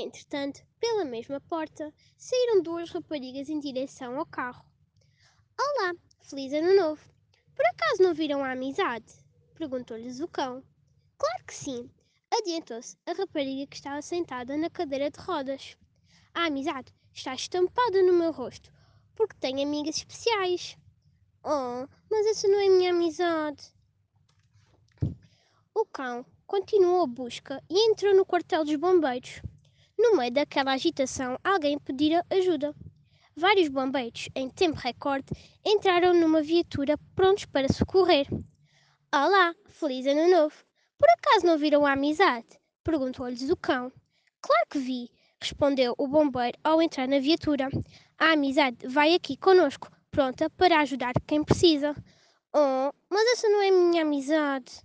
Entretanto, pela mesma porta, saíram duas raparigas em direção ao carro. Olá, feliz ano novo! Por acaso não viram a amizade? Perguntou-lhes o cão. Claro que sim! Adiantou-se a rapariga que estava sentada na cadeira de rodas. A amizade está estampada no meu rosto, porque tenho amigas especiais. Oh, mas essa não é minha amizade. O cão continuou a busca e entrou no quartel dos bombeiros. No meio daquela agitação, alguém pediu ajuda. Vários bombeiros, em tempo recorde, entraram numa viatura prontos para socorrer. Olá, feliz ano novo! Por acaso não viram a amizade? Perguntou-lhes o cão. Claro que vi, respondeu o bombeiro ao entrar na viatura. A amizade vai aqui conosco, pronta para ajudar quem precisa. Oh, mas essa não é minha amizade.